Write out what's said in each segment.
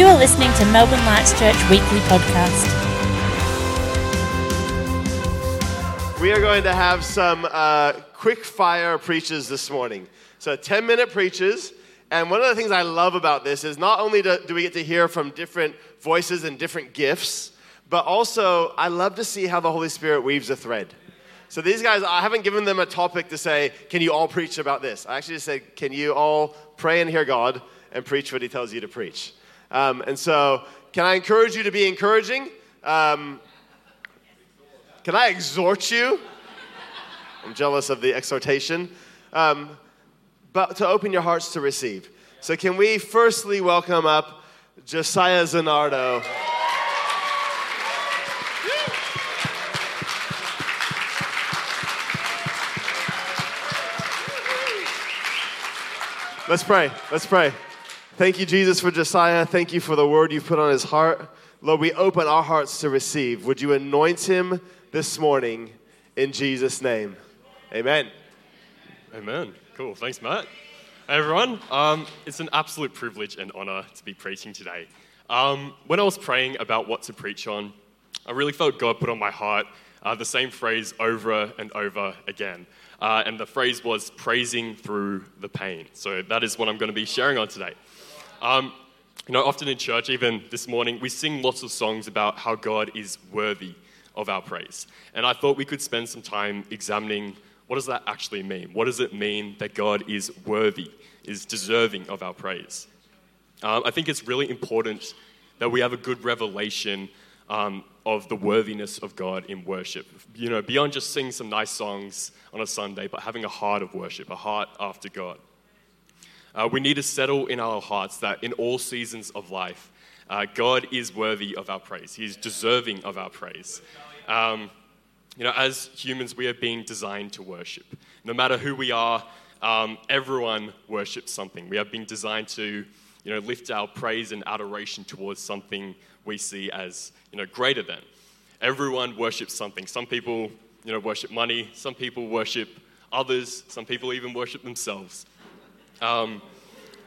You are listening to Melbourne Lights Church Weekly Podcast. We are going to have some uh, quick fire preaches this morning. So, 10 minute preaches. And one of the things I love about this is not only do, do we get to hear from different voices and different gifts, but also I love to see how the Holy Spirit weaves a thread. So, these guys, I haven't given them a topic to say, can you all preach about this? I actually just said, can you all pray and hear God and preach what He tells you to preach? Um, and so, can I encourage you to be encouraging? Um, can I exhort you? I'm jealous of the exhortation. Um, but to open your hearts to receive. So, can we firstly welcome up Josiah Zanardo? Let's pray. Let's pray. Thank you, Jesus, for Josiah. Thank you for the word you've put on his heart. Lord, we open our hearts to receive. Would you anoint him this morning in Jesus' name? Amen. Amen. Cool. Thanks, Matt. Hey, everyone. Um, it's an absolute privilege and honor to be preaching today. Um, when I was praying about what to preach on, I really felt God put on my heart uh, the same phrase over and over again. Uh, and the phrase was praising through the pain. So that is what I'm going to be sharing on today. Um, you know, often in church, even this morning, we sing lots of songs about how God is worthy of our praise. And I thought we could spend some time examining what does that actually mean? What does it mean that God is worthy, is deserving of our praise? Um, I think it's really important that we have a good revelation um, of the worthiness of God in worship. You know, beyond just singing some nice songs on a Sunday, but having a heart of worship, a heart after God. Uh, we need to settle in our hearts that in all seasons of life, uh, God is worthy of our praise. He is deserving of our praise. Um, you know, as humans, we are being designed to worship. No matter who we are, um, everyone worships something. We are being designed to, you know, lift our praise and adoration towards something we see as, you know, greater than. Everyone worships something. Some people, you know, worship money. Some people worship others. Some people even worship themselves. Um,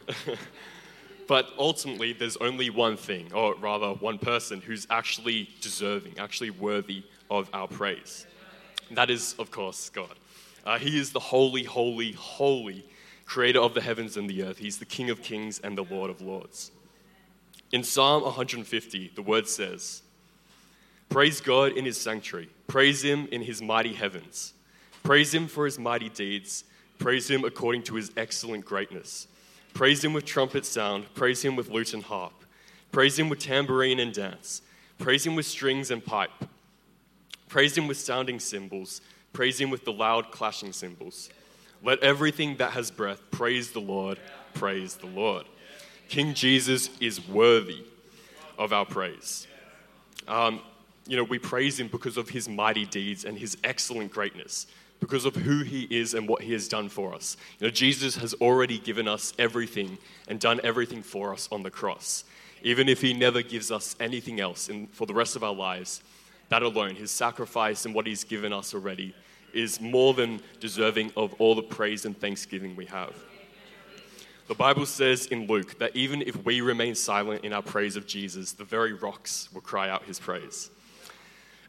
but ultimately, there's only one thing, or rather, one person who's actually deserving, actually worthy of our praise. And that is, of course, God. Uh, he is the holy, holy, holy creator of the heavens and the earth. He's the King of kings and the Lord of lords. In Psalm 150, the word says, Praise God in his sanctuary, praise him in his mighty heavens, praise him for his mighty deeds, praise him according to his excellent greatness. Praise him with trumpet sound, praise him with lute and harp, praise him with tambourine and dance, praise him with strings and pipe. Praise him with sounding cymbals. Praise him with the loud clashing cymbals. Let everything that has breath praise the Lord. Praise the Lord. King Jesus is worthy of our praise. Um, you know, we praise him because of his mighty deeds and his excellent greatness, because of who he is and what he has done for us. You know, Jesus has already given us everything and done everything for us on the cross. Even if he never gives us anything else in, for the rest of our lives, that alone, his sacrifice and what he's given us already, is more than deserving of all the praise and thanksgiving we have. The Bible says in Luke that even if we remain silent in our praise of Jesus, the very rocks will cry out his praise.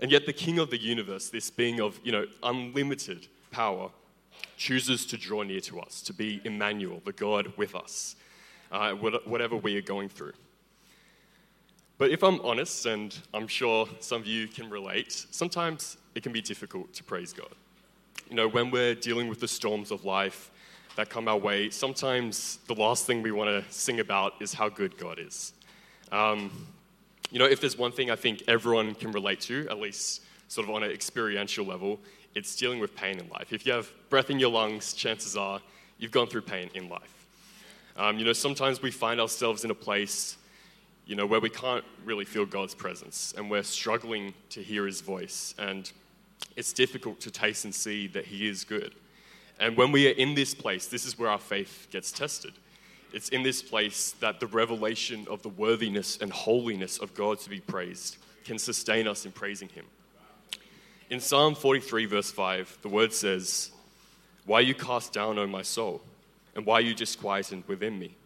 And yet, the King of the universe, this being of you know, unlimited power, chooses to draw near to us, to be Emmanuel, the God with us, uh, whatever we are going through. But if I'm honest, and I'm sure some of you can relate, sometimes it can be difficult to praise God. You know, when we're dealing with the storms of life that come our way, sometimes the last thing we want to sing about is how good God is. Um, you know, if there's one thing I think everyone can relate to, at least sort of on an experiential level, it's dealing with pain in life. If you have breath in your lungs, chances are you've gone through pain in life. Um, you know, sometimes we find ourselves in a place you know, where we can't really feel God's presence and we're struggling to hear his voice. And it's difficult to taste and see that he is good. And when we are in this place, this is where our faith gets tested. It's in this place that the revelation of the worthiness and holiness of God to be praised can sustain us in praising him. In Psalm 43, verse 5, the word says, Why you cast down, O my soul, and why you disquieted within me?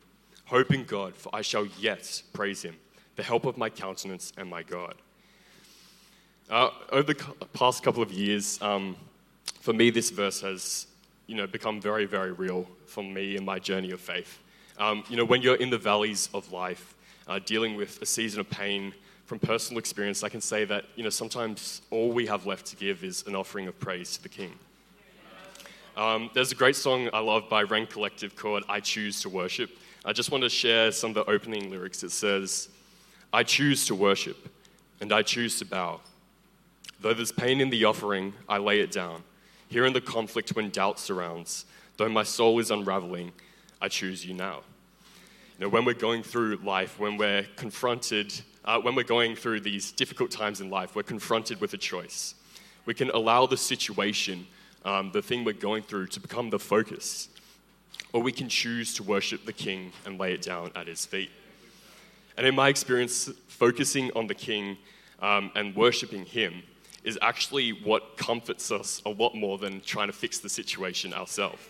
Hope in God, for I shall yet praise him, the help of my countenance and my God. Uh, over the past couple of years, um, for me, this verse has you know, become very, very real for me in my journey of faith. Um, you know, when you're in the valleys of life, uh, dealing with a season of pain, from personal experience, I can say that you know sometimes all we have left to give is an offering of praise to the King. Um, there's a great song I love by Rend Collective called "I Choose to Worship." I just want to share some of the opening lyrics. It says, "I choose to worship, and I choose to bow. Though there's pain in the offering, I lay it down. Here in the conflict when doubt surrounds, though my soul is unraveling, I choose you now." Know, when we're going through life, when we're confronted uh, when we're going through these difficult times in life, we're confronted with a choice. We can allow the situation, um, the thing we're going through, to become the focus. Or we can choose to worship the King and lay it down at his feet. And in my experience, focusing on the King um, and worshiping him is actually what comforts us a lot more than trying to fix the situation ourselves.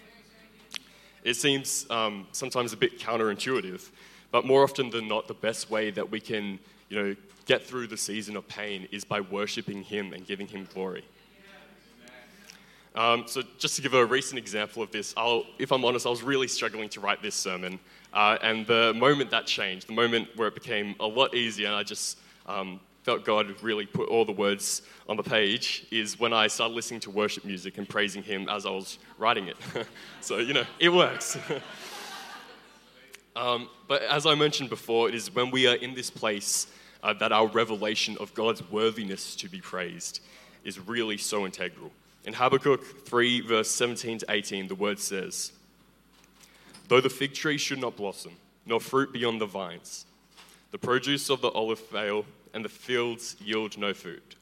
It seems um, sometimes a bit counterintuitive, but more often than not, the best way that we can you know, get through the season of pain is by worshiping Him and giving Him glory. Um, so, just to give a recent example of this, I'll, if I'm honest, I was really struggling to write this sermon. Uh, and the moment that changed, the moment where it became a lot easier, and I just um, felt God really put all the words on the page, is when I started listening to worship music and praising Him as I was writing it. so, you know, it works. um, but as I mentioned before, it is when we are in this place uh, that our revelation of God's worthiness to be praised is really so integral. In Habakkuk 3, verse 17 to 18, the word says, Though the fig tree should not blossom, nor fruit be on the vines, the produce of the olive fail, and the fields yield no food,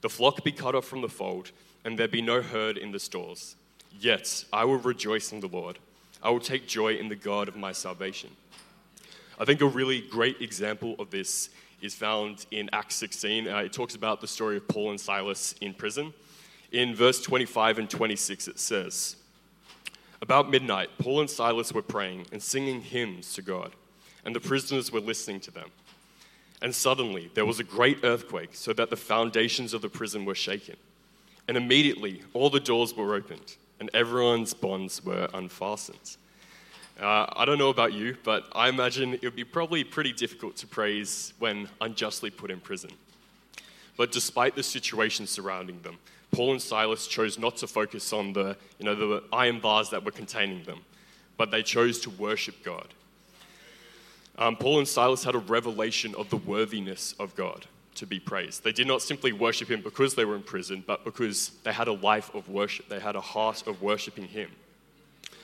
the flock be cut off from the fold, and there be no herd in the stalls, yet I will rejoice in the Lord. I will take joy in the God of my salvation. I think a really great example of this is found in Acts 16. Uh, it talks about the story of Paul and Silas in prison. In verse 25 and 26, it says, About midnight, Paul and Silas were praying and singing hymns to God, and the prisoners were listening to them. And suddenly there was a great earthquake, so that the foundations of the prison were shaken. And immediately all the doors were opened, and everyone's bonds were unfastened. Uh, I don't know about you, but I imagine it would be probably pretty difficult to praise when unjustly put in prison. But despite the situation surrounding them, Paul and Silas chose not to focus on the, you know, the iron bars that were containing them, but they chose to worship God. Um, Paul and Silas had a revelation of the worthiness of God to be praised. They did not simply worship Him because they were in prison, but because they had a life of worship. They had a heart of worshiping Him.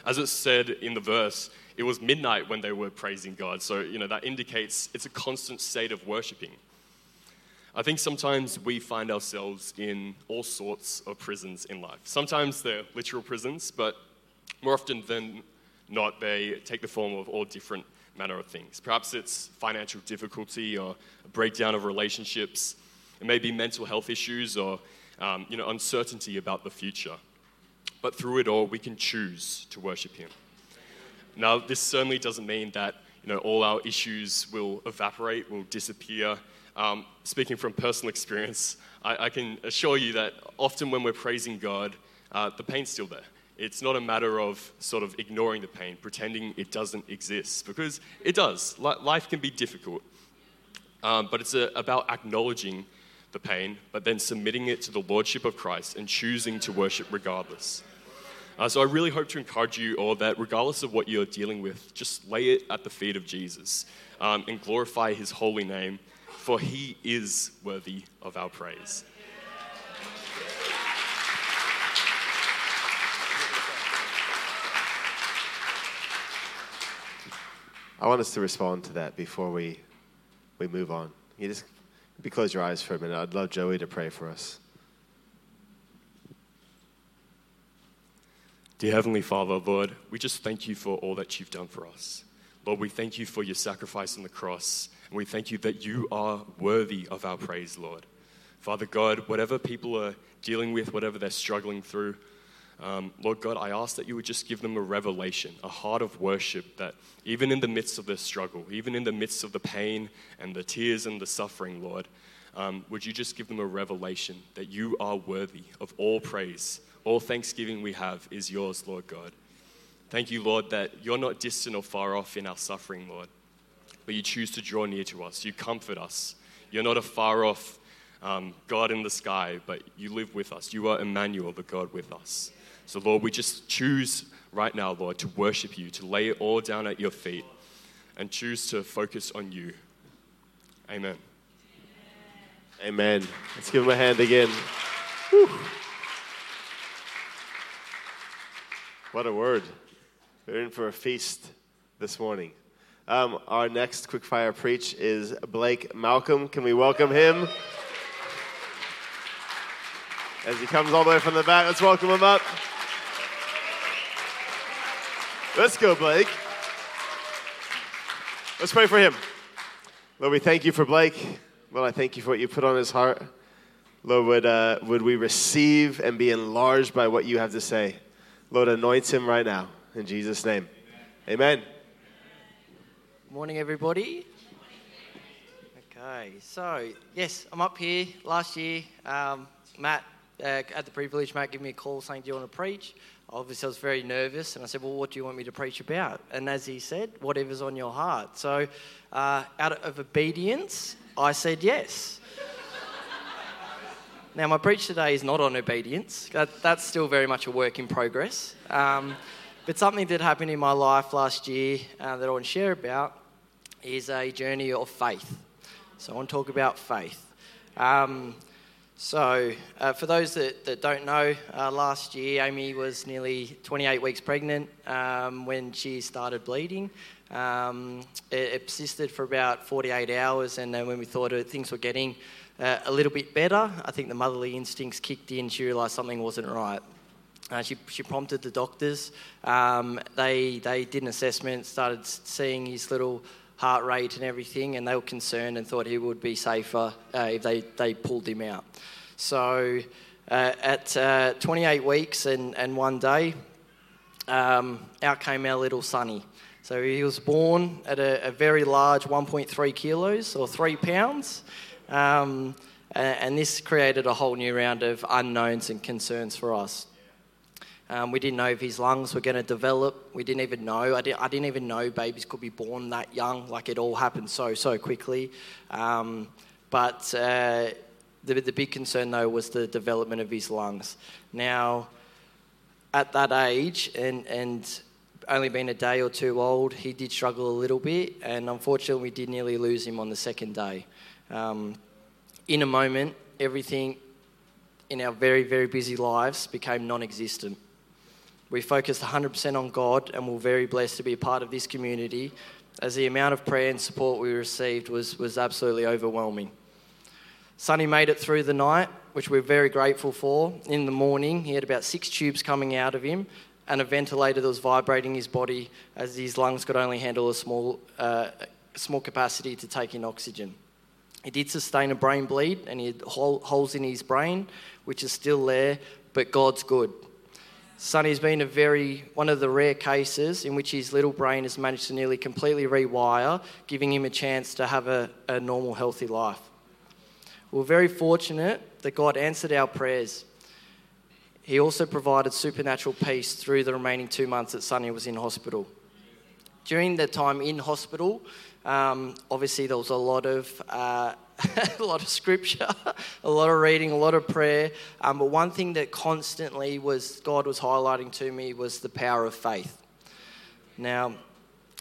As it said in the verse, it was midnight when they were praising God. So, you know, that indicates it's a constant state of worshiping. I think sometimes we find ourselves in all sorts of prisons in life. Sometimes they're literal prisons, but more often than not, they take the form of all different manner of things. Perhaps it's financial difficulty or a breakdown of relationships. It may be mental health issues or um, you know, uncertainty about the future but through it all, we can choose to worship Him. Now, this certainly doesn't mean that you know, all our issues will evaporate, will disappear. Um, speaking from personal experience, I, I, can assure you that often when we're praising God, uh, the pain's still there. It's not a matter of sort of ignoring the pain, pretending it doesn't exist, because it does. Life can be difficult. Um, but it's a, about acknowledging the pain, but then submitting it to the Lordship of Christ and choosing to worship regardless. Uh, so I really hope to encourage you all that regardless of what you're dealing with, just lay it at the feet of Jesus um, and glorify his holy name, for he is worthy of our praise. I want us to respond to that before we, we move on. You just be close your eyes for a minute. I'd love Joey to pray for us. Dear Heavenly Father, Lord, we just thank you for all that you've done for us. Lord, we thank you for your sacrifice on the cross, and we thank you that you are worthy of our praise, Lord. Father God, whatever people are dealing with, whatever they're struggling through, Um, Lord God, I ask that you would just give them a revelation, a heart of worship that even in the midst of their struggle, even in the midst of the pain and the tears and the suffering, Lord, um, would you just give them a revelation that you are worthy of all praise? All thanksgiving we have is yours, Lord God. Thank you, Lord, that you're not distant or far off in our suffering, Lord, but you choose to draw near to us. You comfort us. You're not a far off um, God in the sky, but you live with us. You are Emmanuel, the God with us. So, Lord, we just choose right now, Lord, to worship you, to lay it all down at your feet, and choose to focus on you. Amen. Amen. Let's give him a hand again. Whew. What a word. We're in for a feast this morning. Um, our next quickfire preach is Blake Malcolm. Can we welcome him? As he comes all the way from the back, let's welcome him up. Let's go, Blake. Let's pray for him. Lord, we thank you for Blake. Lord, I thank you for what you put on his heart. Lord, would, uh, would we receive and be enlarged by what you have to say? Lord, anoint him right now. In Jesus' name. Amen. Amen. Morning, everybody. Okay, so yes, I'm up here. Last year, um, Matt, uh, at the privilege, Matt gave me a call saying, Do you want to preach? Obviously, I was very nervous, and I said, Well, what do you want me to preach about? And as he said, Whatever's on your heart. So, uh, out of obedience, I said yes. now, my preach today is not on obedience, that, that's still very much a work in progress. Um, but something that happened in my life last year uh, that I want to share about is a journey of faith. So I want to talk about faith. Um, so, uh, for those that, that don't know, uh, last year Amy was nearly 28 weeks pregnant um, when she started bleeding. Um, it, it, persisted for about 48 hours, and then when we thought things were getting uh, a little bit better, I think the motherly instincts kicked in. She realised something wasn't right. Uh, she, she prompted the doctors. Um, they, they did an assessment, started seeing his little heart rate and everything, and they were concerned and thought he would be safer uh, if they, they pulled him out. So uh, at uh, 28 weeks and, and one day, um, out came our little Sonny. So he was born at a, a very large 1.3 kilos or three pounds. Um, and this created a whole new round of unknowns and concerns for us. Um, we didn't know if his lungs were going to develop. We didn't even know. I, did, I didn't even know babies could be born that young. Like it all happened so, so quickly. Um, but uh, the, the big concern, though, was the development of his lungs. Now, at that age, and, and only being a day or two old, he did struggle a little bit. And unfortunately, we did nearly lose him on the second day. Um, in a moment, everything in our very, very busy lives became non existent. We focused 100% on God and we're very blessed to be a part of this community as the amount of prayer and support we received was, was absolutely overwhelming. Sonny made it through the night, which we're very grateful for. In the morning, he had about six tubes coming out of him and a ventilator that was vibrating his body as his lungs could only handle a small, uh, small capacity to take in oxygen. He did sustain a brain bleed and he had holes in his brain, which is still there, but God's good. Sonny's been a very one of the rare cases in which his little brain has managed to nearly completely rewire, giving him a chance to have a, a normal, healthy life. We're very fortunate that God answered our prayers. He also provided supernatural peace through the remaining two months that Sonny was in hospital. During the time in hospital, um, obviously there was a lot of uh, a lot of scripture, a lot of reading, a lot of prayer. Um, but one thing that constantly was God was highlighting to me was the power of faith. Now,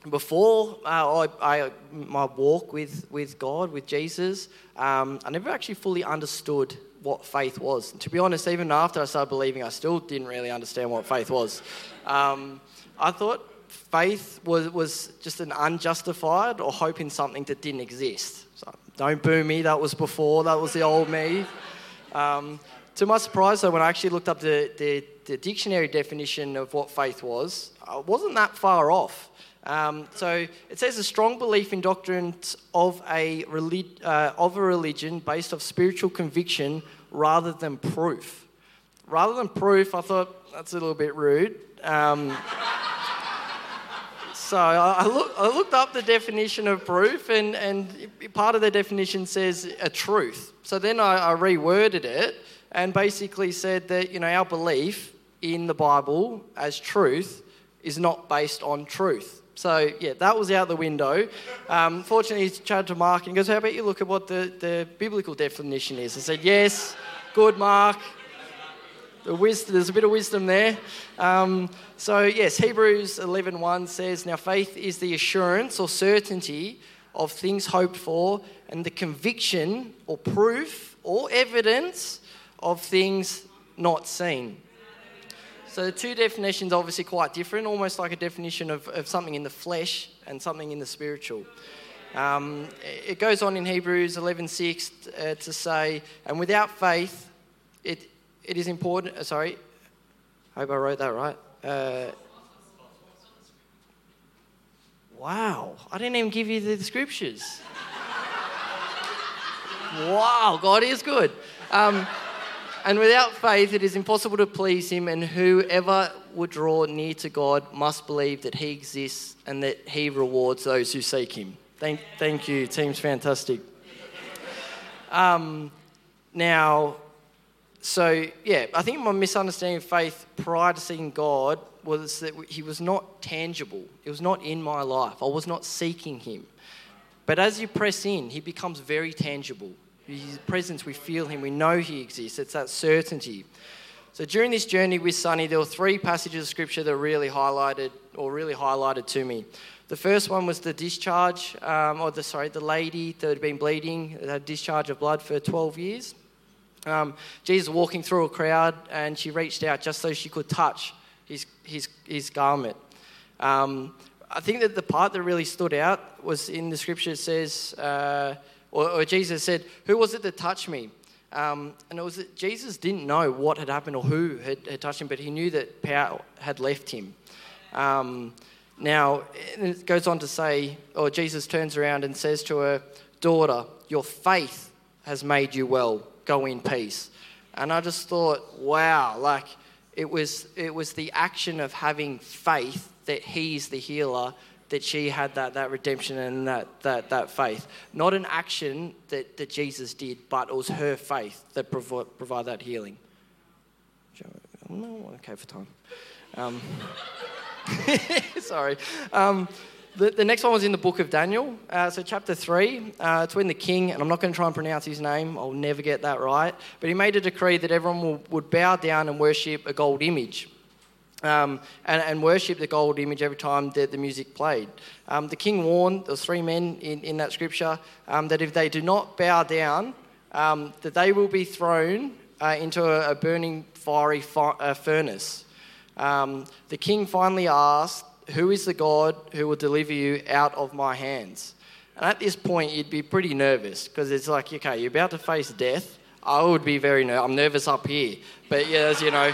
before uh, I, I, my walk with, with God, with Jesus, um, I never actually fully understood what faith was. And to be honest, even after I started believing, I still didn't really understand what faith was. Um, I thought faith was, was just an unjustified or hope in something that didn't exist. So don't boo me, that was before, that was the old me. Um, to my surprise, though, when I actually looked up the, the, the, dictionary definition of what faith was, I wasn't that far off. Um, so it says a strong belief in doctrines of a, relig- uh, of a religion based off spiritual conviction rather than proof. rather than proof, I thought that's a little bit rude. Um, so I, look, I looked up the definition of proof, and, and part of the definition says a truth. So then I, I reworded it and basically said that you know our belief in the Bible as truth is not based on truth. So yeah, that was out the window. Um, fortunately, he chatted to Mark and goes, "How about you look at what the, the biblical definition is?" I said, "Yes, good, Mark wisdom, there's a bit of wisdom there. Um, so, yes, Hebrews 11.1 says, Now faith is the assurance or certainty of things hoped for and the conviction or proof or evidence of things not seen. So the two definitions are obviously quite different, almost like a definition of, of something in the flesh and something in the spiritual. Um, it goes on in Hebrews 11.6 uh, to say, and without faith, it, it is important. Uh, sorry, I hope I wrote that right. Uh, wow, I didn't even give you the scriptures. wow, God is good. Um, and without faith, it is impossible to please Him, and whoever would draw near to God must believe that He exists and that He rewards those who seek Him. Thank, thank you. Team's fantastic. Um, now, so yeah, I think my misunderstanding of faith prior to seeing God was that He was not tangible. It was not in my life. I was not seeking Him. But as you press in, He becomes very tangible. His presence, we feel Him, we know He exists. It's that certainty. So during this journey with Sonny, there were three passages of Scripture that really highlighted, or really highlighted to me. The first one was the discharge, um, or the sorry, the lady that had been bleeding, had discharge of blood for 12 years. Um, Jesus walking through a crowd, and she reached out just so she could touch his, his, his garment. Um, I think that the part that really stood out was in the scripture, it says, uh, or, or, Jesus said, Who was it that touched me? Um, and it was that Jesus didn't know what had happened or who had, had touched him, but he knew that power had left him. Um, now, it goes on to say, or Jesus turns around and says to her, Daughter, your faith has made you well go in peace. And I just thought, wow, like it was, it was the action of having faith that he's the healer that she had that, that redemption and that, that, that faith. Not an action that, that Jesus did, but it was her faith that provided provide that healing. No, okay for time. Um, sorry. Um, the, the next one was in the book of Daniel. Uh, so, chapter 3, uh, it's when the king, and I'm not going to try and pronounce his name, I'll never get that right, but he made a decree that everyone will, would bow down and worship a gold image. Um, and, and, worship the gold image every time that the music played. Um, the king warned, there three men in, in that scripture, um, that if they do not bow down, um, that they will be thrown uh, into a, a, burning fiery fi- uh, furnace. Um, the king finally asked who is the God who will deliver you out of my hands? And at this point, you'd be pretty nervous because it's like, okay, you're about to face death. I would be very nervous. I'm nervous up here. But, yes, you know,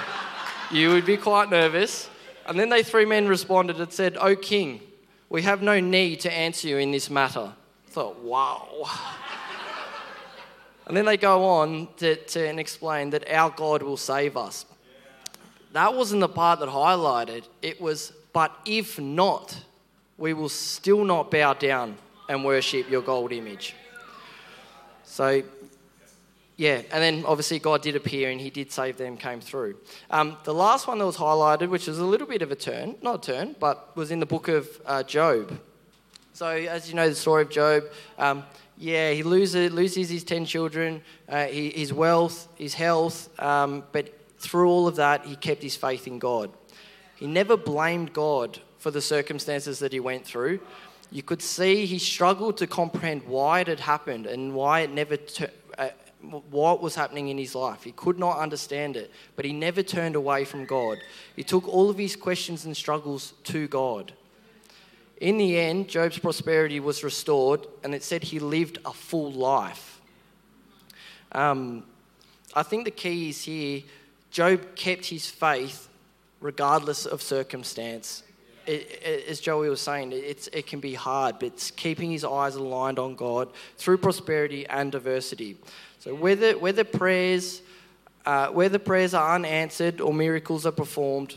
you would be quite nervous. And then they three men responded and said, O king, we have no need to answer you in this matter. I thought, wow. and then they go on to, to and explain that our God will save us. That wasn't the part that highlighted. It was but if not, we will still not bow down and worship your gold image. So, yeah, and then obviously God did appear and he did save them, came through. Um, the last one that was highlighted, which was a little bit of a turn, not a turn, but was in the book of uh, Job. So, as you know, the story of Job, um, yeah, he loses, loses his 10 children, uh, his wealth, his health, um, but through all of that, he kept his faith in God. He never blamed God for the circumstances that he went through. You could see he struggled to comprehend why it had happened and why it never ter- uh, what was happening in his life. He could not understand it, but he never turned away from God. He took all of his questions and struggles to God. In the end, Job's prosperity was restored, and it said he lived a full life. Um, I think the key is here Job kept his faith regardless of circumstance. It, it, as Joey was saying, it's, it can be hard, but it's keeping his eyes aligned on God through prosperity and diversity. So whether, whether prayers uh, whether prayers are unanswered or miracles are performed,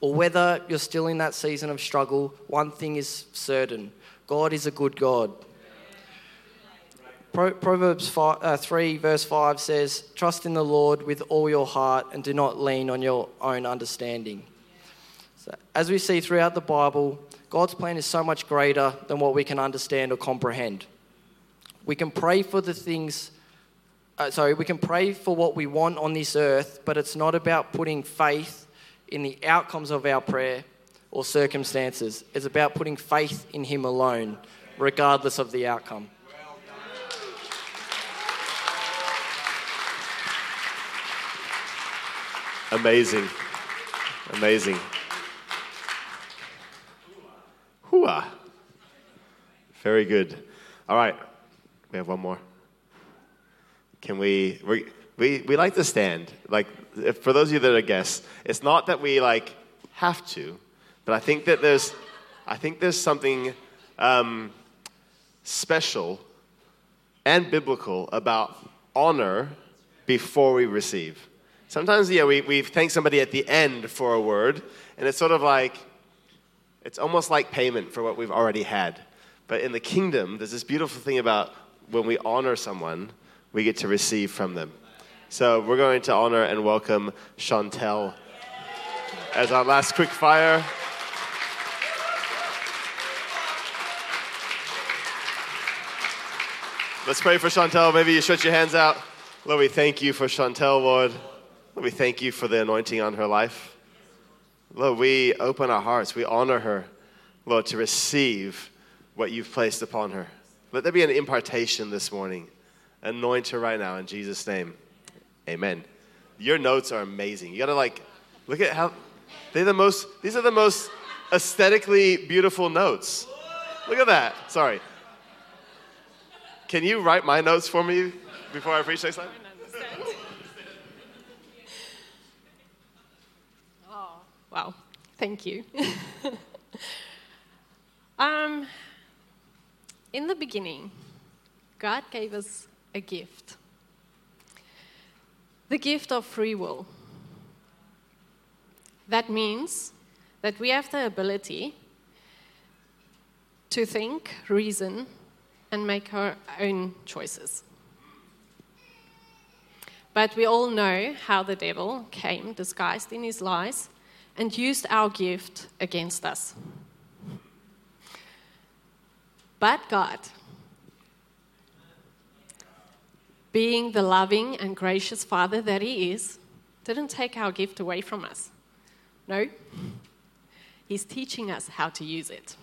or whether you're still in that season of struggle, one thing is certain God is a good God. Pro- Proverbs 5, uh, 3, verse 5 says, Trust in the Lord with all your heart and do not lean on your own understanding. So, as we see throughout the Bible, God's plan is so much greater than what we can understand or comprehend. We can pray for the things, uh, sorry, we can pray for what we want on this earth, but it's not about putting faith in the outcomes of our prayer or circumstances. It's about putting faith in Him alone, regardless of the outcome. Amazing. Amazing. Hooah. Very good. All right. We have one more. Can we, we, we, we like to stand. Like, if, for those of you that are guests, it's not that we like have to, but I think that there's, I think there's something um, special and biblical about honor before we receive. Sometimes, yeah, we, we thank somebody at the end for a word, and it's sort of like, it's almost like payment for what we've already had. But in the kingdom, there's this beautiful thing about when we honor someone, we get to receive from them. So we're going to honor and welcome Chauntelle as our last quick fire. Let's pray for Chauntelle. Maybe you stretch your hands out. Lord, we thank you for Chauntelle, Lord. Lord, we thank you for the anointing on her life. Lord, we open our hearts. We honor her, Lord, to receive what you've placed upon her. Let there be an impartation this morning. Anoint her right now in Jesus' name. Amen. Your notes are amazing. You gotta like look at how they're the most these are the most aesthetically beautiful notes. Look at that. Sorry. Can you write my notes for me before I preach next time? Wow. Thank you. um, in the beginning, God gave us a gift the gift of free will. That means that we have the ability to think, reason, and make our own choices. But we all know how the devil came disguised in his lies and used our gift against us. But God, being the loving and gracious Father that He is, didn't take our gift away from us. No, He's teaching us how to use it.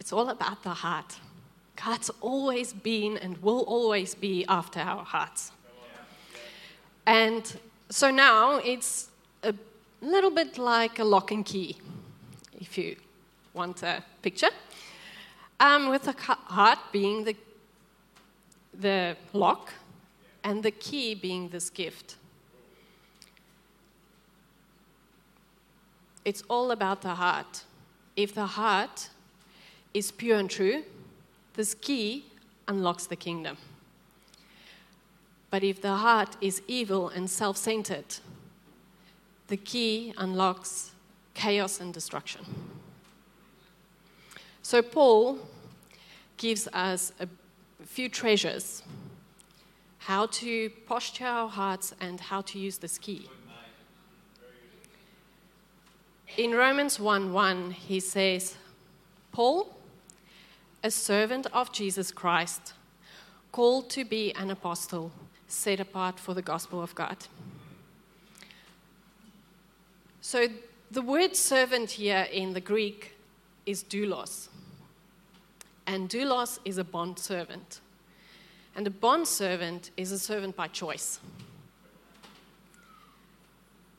It's all about the heart. God's always been and will always be after our hearts. And so now it's a little bit like a lock and key, if you want a picture. Um, with the heart being the, the lock and the key being this gift. It's all about the heart. If the heart is pure and true, this key unlocks the kingdom. But if the heart is evil and self centered, the key unlocks chaos and destruction. So, Paul gives us a few treasures how to posture our hearts and how to use this key. In Romans 1 1, he says, Paul, a servant of Jesus Christ, called to be an apostle, set apart for the gospel of God. So, the word servant here in the Greek is doulos. And doulos is a bond servant. And a bond servant is a servant by choice.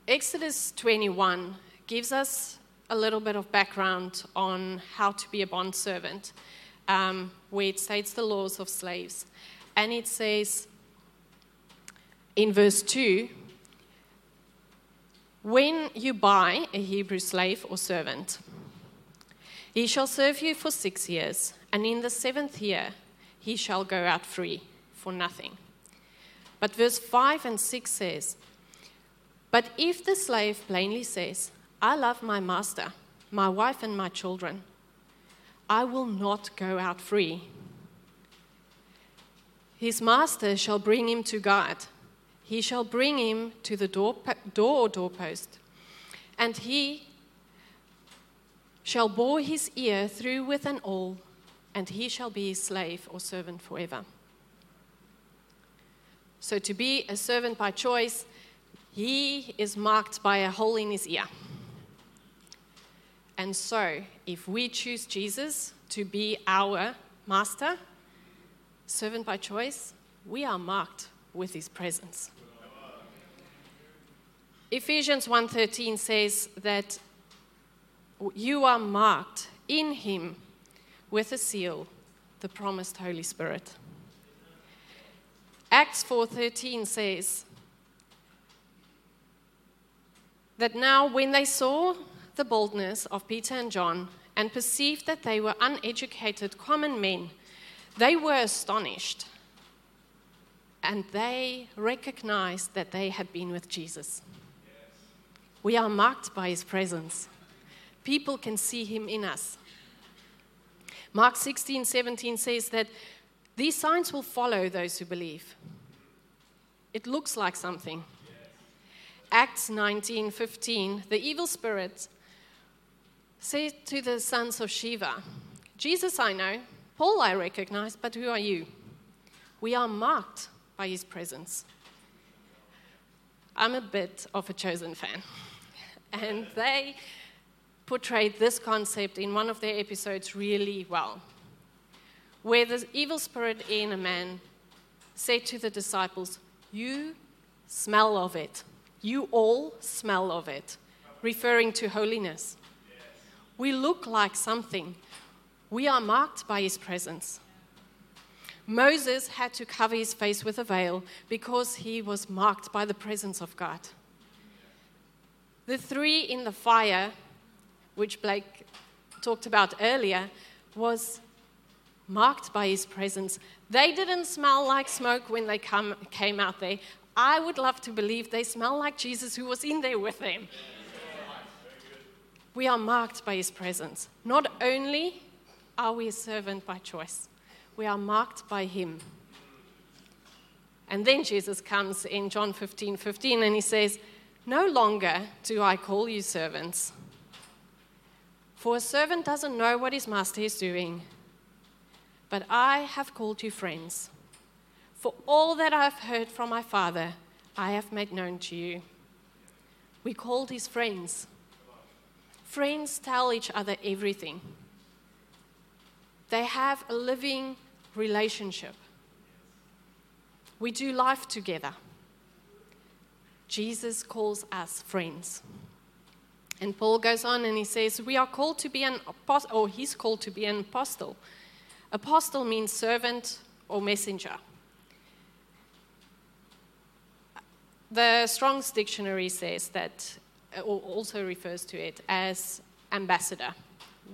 Exodus 21 gives us a little bit of background on how to be a bond servant um, where it states the laws of slaves. And it says in verse 2 When you buy a Hebrew slave or servant, he shall serve you for six years, and in the seventh year he shall go out free for nothing. But verse 5 and 6 says, But if the slave plainly says, I love my master, my wife, and my children, I will not go out free. His master shall bring him to God. He shall bring him to the door, door or doorpost, and he shall bore his ear through with an awl, and he shall be his slave or servant forever. So, to be a servant by choice, he is marked by a hole in his ear. And so, if we choose Jesus to be our master, servant by choice, we are marked with his presence. Ephesians 1:13 says that you are marked in him with a seal, the promised Holy Spirit. Acts 4:13 says that now when they saw the boldness of Peter and John and perceived that they were uneducated common men, they were astonished and they recognized that they had been with Jesus. We are marked by his presence. People can see him in us. Mark 16, 17 says that these signs will follow those who believe. It looks like something. Acts 19, 15, the evil spirit said to the sons of Sceva, Jesus I know, Paul I recognize, but who are you? We are marked by his presence. I'm a bit of a chosen fan. And they portrayed this concept in one of their episodes really well, where the evil spirit in a man said to the disciples, You smell of it. You all smell of it, referring to holiness. We look like something. We are marked by his presence. Moses had to cover his face with a veil because he was marked by the presence of God. The three in the fire, which Blake talked about earlier, was marked by his presence. They didn't smell like smoke when they come, came out there. I would love to believe they smell like Jesus who was in there with them. We are marked by his presence. Not only are we a servant by choice, we are marked by him. And then Jesus comes in John 15 15 and he says, No longer do I call you servants, for a servant doesn't know what his master is doing, but I have called you friends. For all that I have heard from my Father, I have made known to you. We called his friends. Friends tell each other everything. They have a living relationship. We do life together. Jesus calls us friends. And Paul goes on and he says, We are called to be an apostle, or he's called to be an apostle. Apostle means servant or messenger. The Strong's Dictionary says that, or also refers to it as ambassador.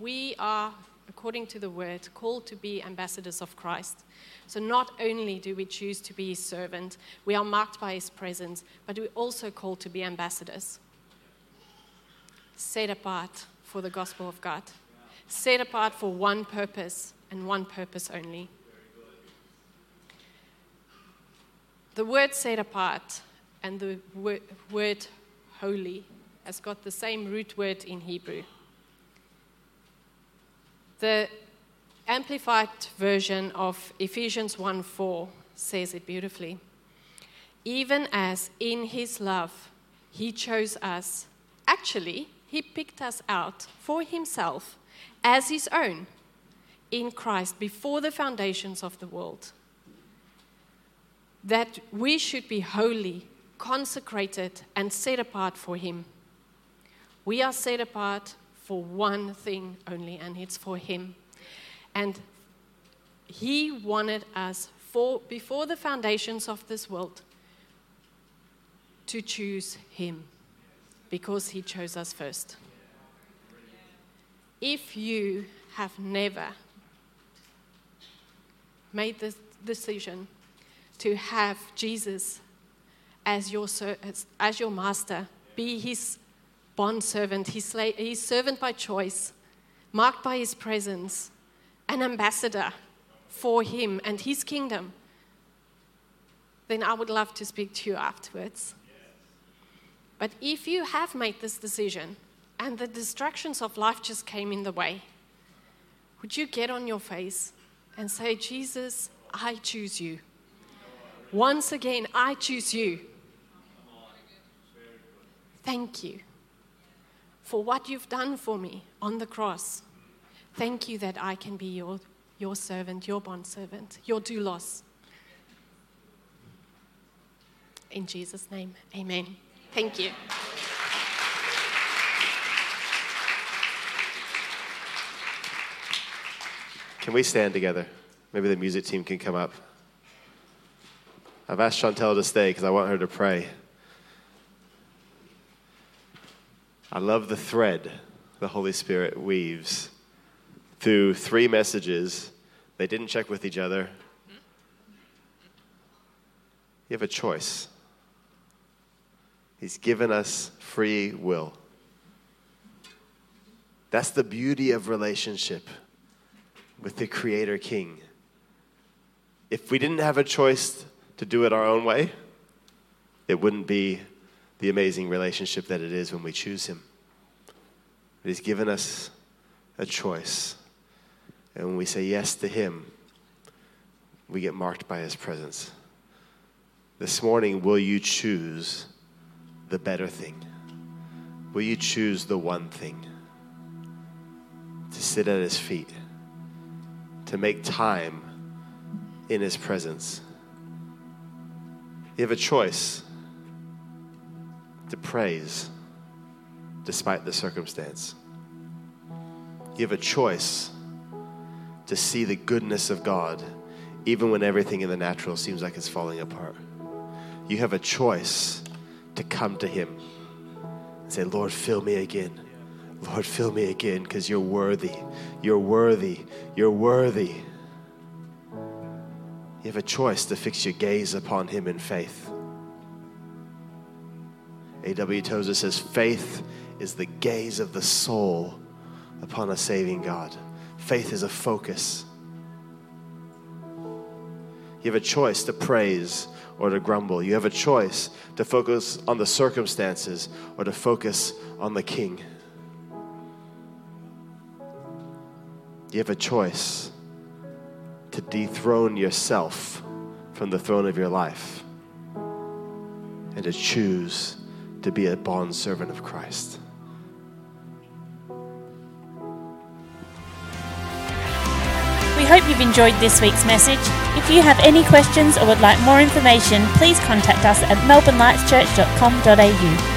We are, according to the word, called to be ambassadors of Christ. So not only do we choose to be his servant, we are marked by his presence, but we're also called to be ambassadors. Set apart for the gospel of God. Set apart for one purpose and one purpose only. The word set apart and the word holy has got the same root word in Hebrew. The amplified version of Ephesians 1 4 says it beautifully. Even as in his love he chose us, actually, he picked us out for himself as his own in Christ before the foundations of the world. That we should be holy consecrated and set apart for Him. We are set apart for one thing only, and it's for Him. And He wanted us for, before the foundations of this world to choose Him because He chose us first. If you have never made this decision to have Jesus as your, as your master, be his bond servant, his, sla- his servant by choice, marked by his presence, an ambassador for him and his kingdom, then I would love to speak to you afterwards. But if you have made this decision and the distractions of life just came in the way, would you get on your face and say, Jesus, I choose you? Once again, I choose you. Thank you for what you've done for me on the cross. Thank you that I can be your, your servant, your bond servant, your doulos. In Jesus' name, amen. Thank you. Can we stand together? Maybe the music team can come up. I've asked Chauntelle to stay because I want her to pray. I love the thread the Holy Spirit weaves through three messages. They didn't check with each other. You have a choice. He's given us free will. That's the beauty of relationship with the Creator King. If we didn't have a choice to do it our own way, it wouldn't be the amazing relationship that it is when we choose Him. But He's given us a choice. And when we say yes to Him, we get marked by His presence. This morning, will you choose the better thing? Will you choose the one thing? To sit at His feet, to make time in His presence. You have a choice to praise despite the circumstance. You have a choice to see the goodness of God even when everything in the natural seems like it's falling apart. You have a choice to come to Him and say, Lord, fill me again. Lord, fill me again because you're worthy. You're worthy. You're worthy. You have a choice to fix your gaze upon Him in faith. A.W. Tozer says, faith is the gaze of the soul upon a saving God. Faith is a focus. You have a choice to praise or to grumble. You have a choice to focus on the circumstances or to focus on the King. You have a choice to dethrone yourself from the throne of your life and to choose to be a bond servant of Christ. We hope you've enjoyed this week's message. If you have any questions or would like more information, please contact us at melbournelightschurch.com.au.